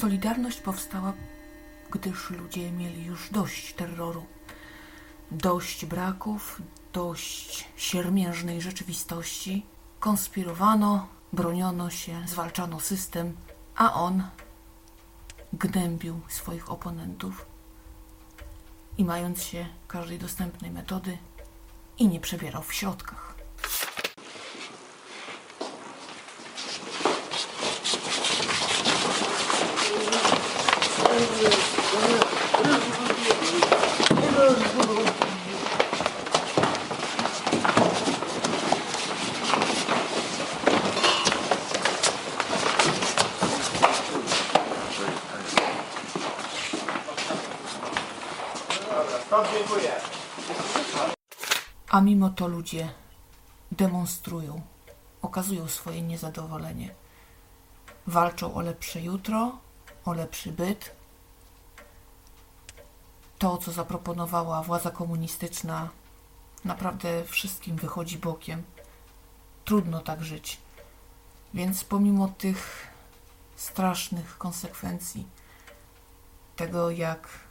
Solidarność powstała, gdyż ludzie mieli już dość terroru, dość braków, dość siermiężnej rzeczywistości. Konspirowano, broniono się, zwalczano system, a on gnębił swoich oponentów i mając się każdej dostępnej metody i nie przebierał w środkach. Dziękuję. A mimo to ludzie demonstrują, okazują swoje niezadowolenie. Walczą o lepsze jutro, o lepszy byt. To, co zaproponowała władza komunistyczna, naprawdę wszystkim wychodzi bokiem. Trudno tak żyć. Więc pomimo tych strasznych konsekwencji, tego jak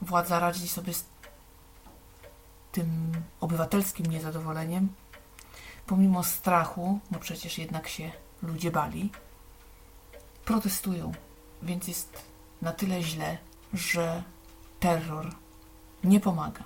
władza radzi sobie z tym obywatelskim niezadowoleniem, pomimo strachu, no przecież jednak się ludzie bali, protestują. Więc jest na tyle źle, że terror nie pomaga.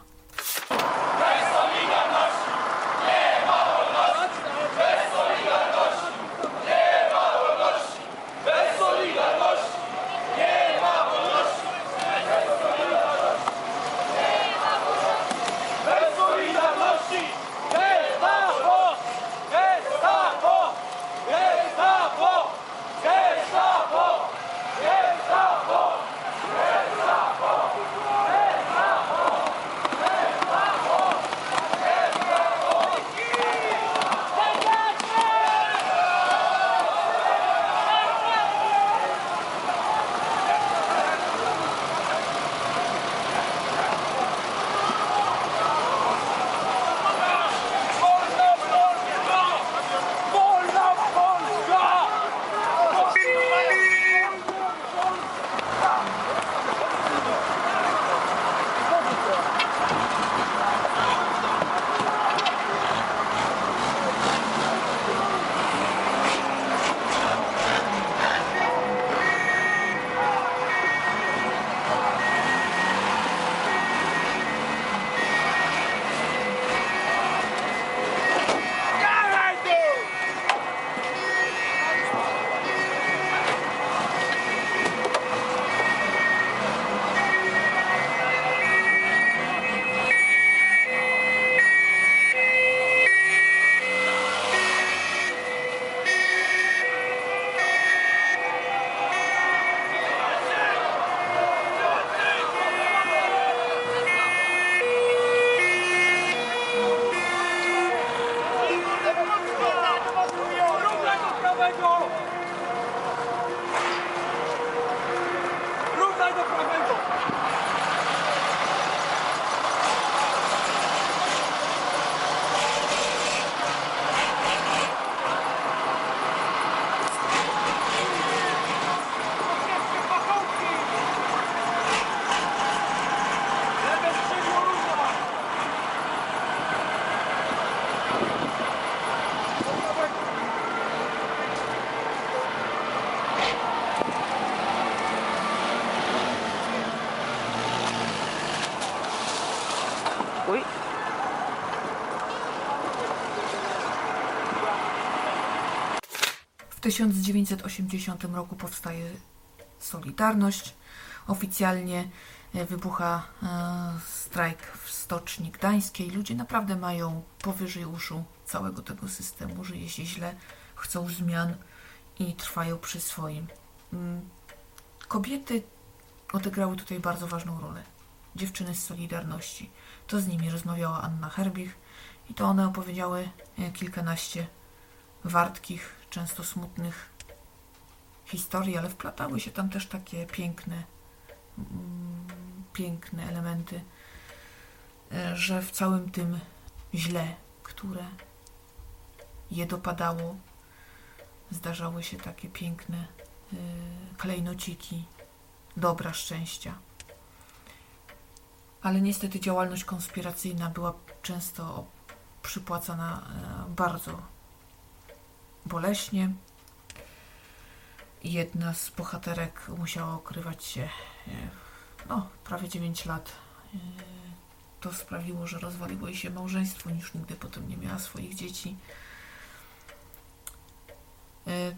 W 1980 roku powstaje Solidarność. Oficjalnie e, wybucha e, strajk w Stoczni Gdańskiej. Ludzie naprawdę mają powyżej uszu całego tego systemu. Żyje się źle, chcą zmian i trwają przy swoim. Mm, Kobiety odegrały tutaj bardzo ważną rolę. Dziewczyny z Solidarności. To z nimi rozmawiała Anna Herbich i to one opowiedziały e, kilkanaście wartkich, często smutnych historii, ale wplatały się tam też takie piękne, mm, piękne elementy, e, że w całym tym źle, które je dopadało, zdarzały się takie piękne y, klejnociki, dobra szczęścia. Ale niestety działalność konspiracyjna była często przypłacana e, bardzo boleśnie. Jedna z bohaterek musiała okrywać się e, no, prawie 9 lat. E, To sprawiło, że rozwaliło jej się małżeństwo, już nigdy potem nie miała swoich dzieci. E,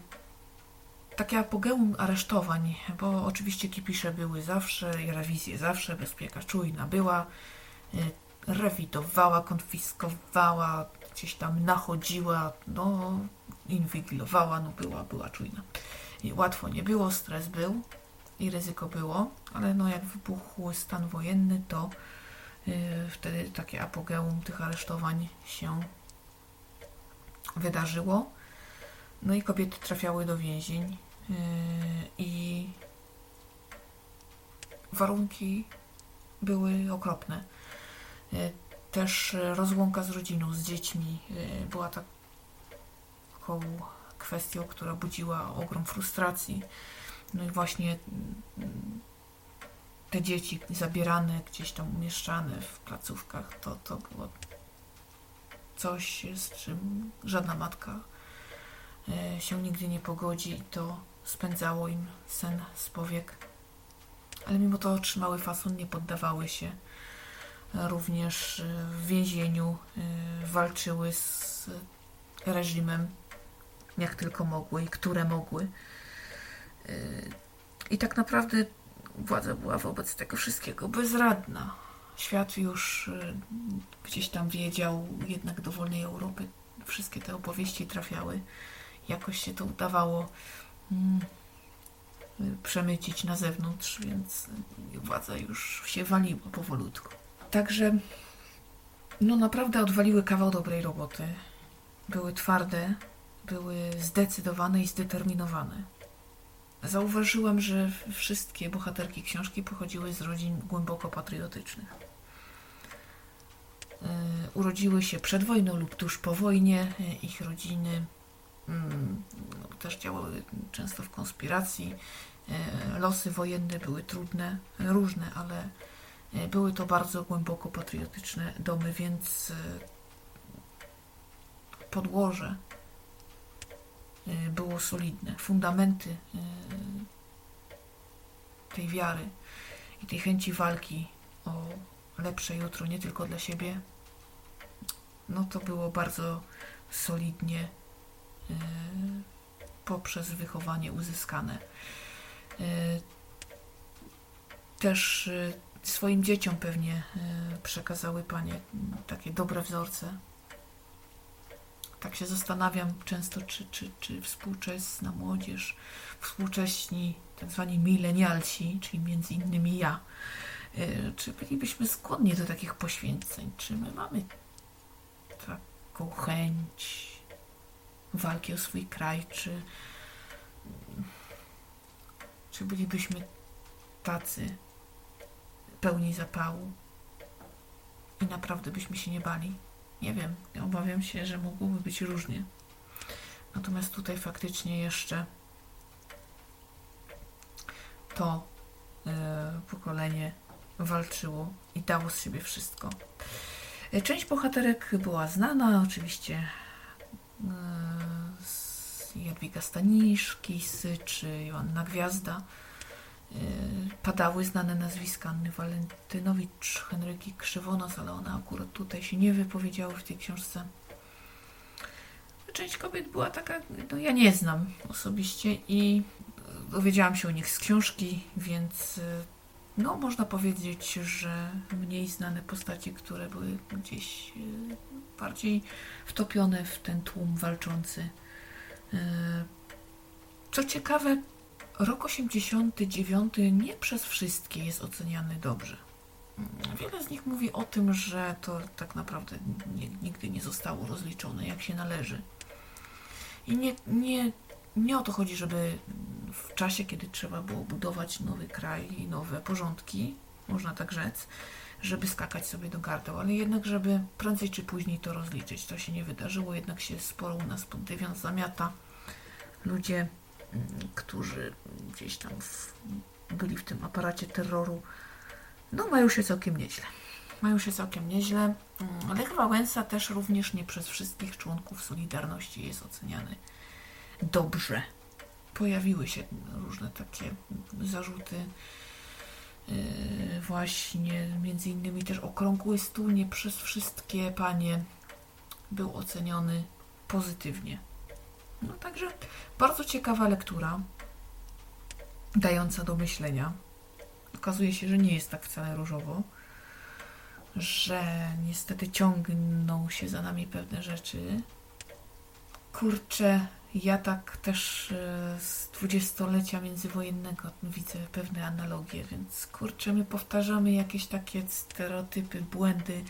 Takie apogeum aresztowań, bo oczywiście kipisze były zawsze rewizje zawsze, bezpieka czujna była, rewidowała, konfiskowała, gdzieś tam nachodziła, no, inwigilowała, no była, była czujna. I łatwo nie było, stres był i ryzyko było, ale no jak wybuchł stan wojenny, to y, wtedy takie apogeum tych aresztowań się wydarzyło. No i kobiety trafiały do więzień y, i warunki były okropne. Y, Też rozłąka z rodziną, z dziećmi była taką kwestią, która budziła ogrom frustracji. No i właśnie mm, te dzieci zabierane, gdzieś tam umieszczane w placówkach, to, to było coś, z czym żadna matka e, się nigdy nie pogodzi i to spędzało im sen z powiek. Ale mimo to trzymały fason, nie poddawały się. Również e, w więzieniu e, walczyły z reżimem jak tylko mogły i które mogły. Yy, I tak naprawdę władza była wobec tego wszystkiego bezradna. Świat już yy, gdzieś tam wiedział, jednak do wolnej Europy wszystkie te opowieści trafiały. Jakoś się to udawało mm, yy, przemycić na zewnątrz, więc władza już się waliła powolutku. Także no naprawdę odwaliły kawał dobrej roboty. Były twarde, były zdecydowane i zdeterminowane. Zauważyłam, że wszystkie bohaterki książki pochodziły z rodzin głęboko patriotycznych. Yy, Urodziły się przed wojną lub tuż po wojnie. Yy, Ich rodziny mm, no, też działały często w konspiracji. Yy, Losy wojenne były trudne, różne, ale były to bardzo głęboko patriotyczne domy, więc podłoże było solidne. Fundamenty y, tej wiary i tej chęci walki o lepsze jutro, nie tylko dla siebie, no to było bardzo solidnie y, poprzez wychowanie uzyskane. Też swoim dzieciom pewnie przekazały panie takie dobre wzorce, tak się zastanawiam często, czy, czy, czy współczesna młodzież, współcześni tak zwani milenialsi, czyli między innymi ja, y, czy bylibyśmy skłonni do takich poświęceń? Czy my mamy taką chęć walki o swój kraj? Czy, czy bylibyśmy tacy pełni zapału i naprawdę byśmy się nie bali? Nie wiem, obawiam się, że mogłoby być różnie. Natomiast tutaj faktycznie jeszcze to e, pokolenie walczyło i dało z siebie wszystko. E, Część bohaterek była znana, oczywiście e, z Jadwiga Staniszki, Syczy, Joanna Gwiazda. E, Padały znane nazwiska Anny Walentynowicz, Henryki Krzywonos, ale one akurat tutaj się nie wypowiedziały w tej książce. Część kobiet była taka, no ja nie znam osobiście i dowiedziałam się o nich z książki, więc y, no można powiedzieć, że mniej znane postaci, które były gdzieś y, bardziej wtopione w ten tłum walczący. Co ciekawe, rok 89 nie przez wszystkie jest oceniany dobrze. Wiele z nich mówi o tym, że to tak naprawdę nigdy nie zostało rozliczone jak się należy. I nie, nie, nie o to chodzi, żeby w czasie, kiedy trzeba było budować nowy kraj i nowe porządki, można tak rzec, żeby skakać sobie do gardeł, ale jednak, żeby prędzej czy później to rozliczyć. To się nie wydarzyło, jednak się sporo u nas pontyfiant zamiata. Ludzie którzy gdzieś tam w, byli w tym aparacie terroru, no mają się całkiem nieźle. Mają się całkiem nieźle. Mm, Lech Wałęsa też również nie przez wszystkich członków Solidarności jest oceniany dobrze. Pojawiły się różne takie zarzuty. Yy, właśnie między innymi też okrągły stół nie przez wszystkie panie był oceniony pozytywnie. No także bardzo ciekawa lektura, dająca do myślenia. Okazuje się, że nie jest tak wcale różowo, że niestety ciągną się za nami pewne rzeczy. Kurczę, ja tak też e, z dwudziestolecia międzywojennego widzę pewne analogie, więc kurczę, my powtarzamy jakieś takie stereotypy, błędy.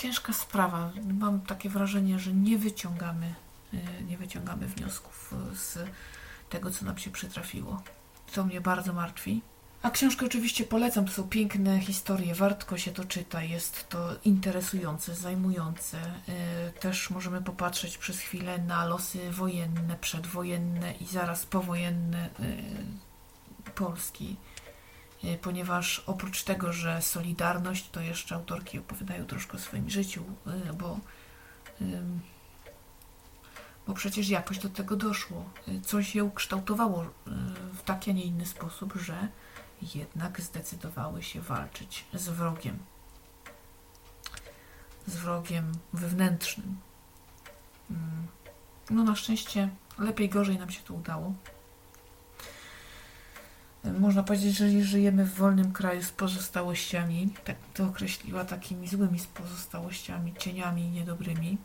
Ciężka sprawa. Mam takie wrażenie, że nie wyciągamy, e, nie wyciągamy wniosków z tego, co nam się przytrafiło. To mnie bardzo martwi. A książkę oczywiście polecam, to są piękne historie, warto się to czyta, jest to interesujące, zajmujące. Yy, Też możemy popatrzeć przez chwilę na losy wojenne, przedwojenne i zaraz powojenne yy, Polski, ponieważ oprócz tego, że Solidarność, to jeszcze autorki opowiadają troszkę o swoim życiu, yy, bo, bo przecież jakoś do tego doszło. Yy, Coś je ukształtowało yy, w taki, a nie inny sposób, że jednak zdecydowały się walczyć z wrogiem. Z wrogiem wewnętrznym. Mm. No na szczęście lepiej, gorzej nam się to udało. Można powiedzieć, że żyjemy w wolnym kraju z pozostałościami, tak to określiła, takimi złymi z pozostałościami, cieniami niedobrymi,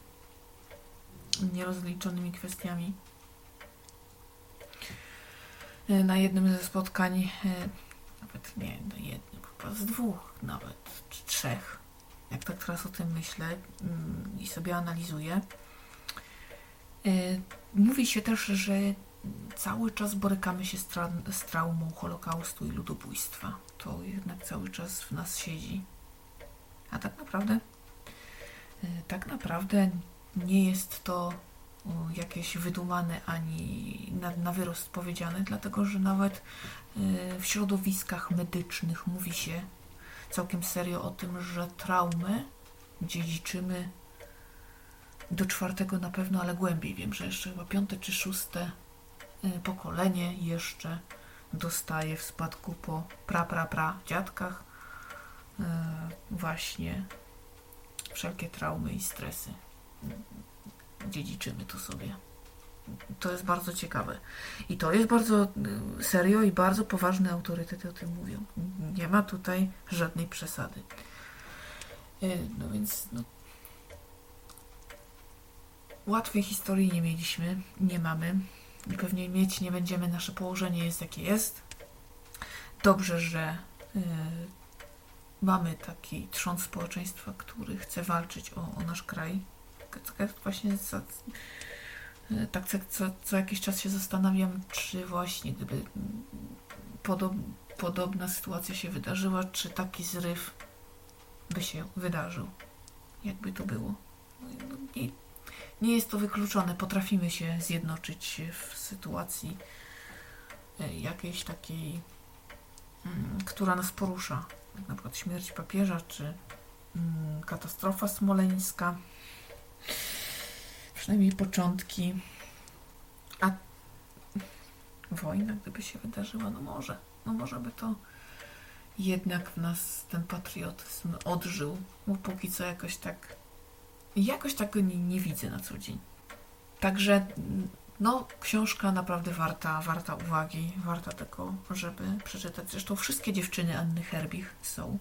nierozliczonymi kwestiami. Na jednym ze spotkań nawet nie na jednym, chyba z dwóch nawet, czy trzech. Jak tak teraz o tym myślę mm, i sobie analizuję. Y, Mówi się też, że cały czas borykamy się z, tra- z traumą Holokaustu i ludobójstwa. To jednak cały czas w nas siedzi. A tak naprawdę, y, tak naprawdę nie jest to o, jakieś wydumane ani na, na wyrost powiedziane, dlatego że nawet y, w środowiskach medycznych mówi się całkiem serio o tym, że traumy dziedziczymy do czwartego na pewno, ale głębiej. Wiem, że jeszcze chyba piąte czy szóste y, pokolenie jeszcze dostaje w spadku po pra, pra, pra dziadkach y, właśnie wszelkie traumy i stresy dziedziczymy to sobie. To jest bardzo ciekawe. I to jest bardzo y, serio i bardzo poważne autorytety o tym mówią. Nie ma tutaj żadnej przesady. Y, No więc no, łatwej historii nie mieliśmy, nie mamy pewnie mieć nie będziemy. Nasze położenie jest jakie jest. Dobrze, że y, mamy taki trząs społeczeństwa, który chce walczyć o, o nasz kraj. Tak jak właśnie za, y, tak co, co, co jakiś czas się zastanawiam, czy właśnie gdyby podob, podobna sytuacja się wydarzyła, czy taki zryw by się wydarzył. Jakby to było. No, nie, jest to wykluczone. Potrafimy się zjednoczyć w sytuacji y, jakiejś takiej, mm, która nas porusza. Na przykład śmierć papieża, czy mm, katastrofa smoleńska. Przynajmniej początki. A wojna, gdyby się wydarzyła, no może. No może by to jednak w nas ten patriotyzm odżył. Bo póki co jakoś tak jakoś tak go nie, nie widzę na co dzień. Także no, książka naprawdę warta, warta uwagi, warta tego, żeby przeczytać. Zresztą wszystkie dziewczyny Anny Herbich są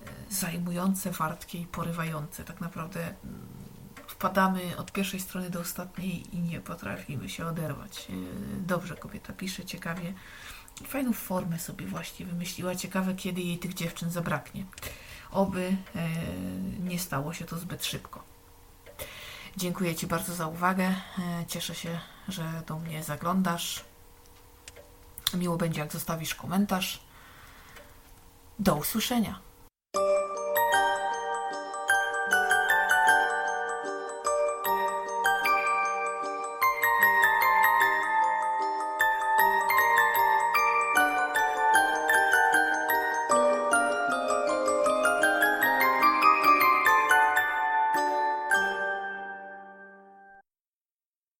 e, zajmujące, wartkie i porywające. Tak naprawdę mm, wpadamy od pierwszej strony do ostatniej i nie potrafimy się oderwać. E, Dobrze kobieta pisze, ciekawie. Fajną formę sobie właśnie wymyśliła. Ciekawe, kiedy jej tych dziewczyn zabraknie. Oby e, nie stało się to zbyt szybko. Dziękuję Ci bardzo za uwagę. E, Cieszę się, że do mnie zaglądasz. Miło będzie, jak zostawisz komentarz. Do usłyszenia.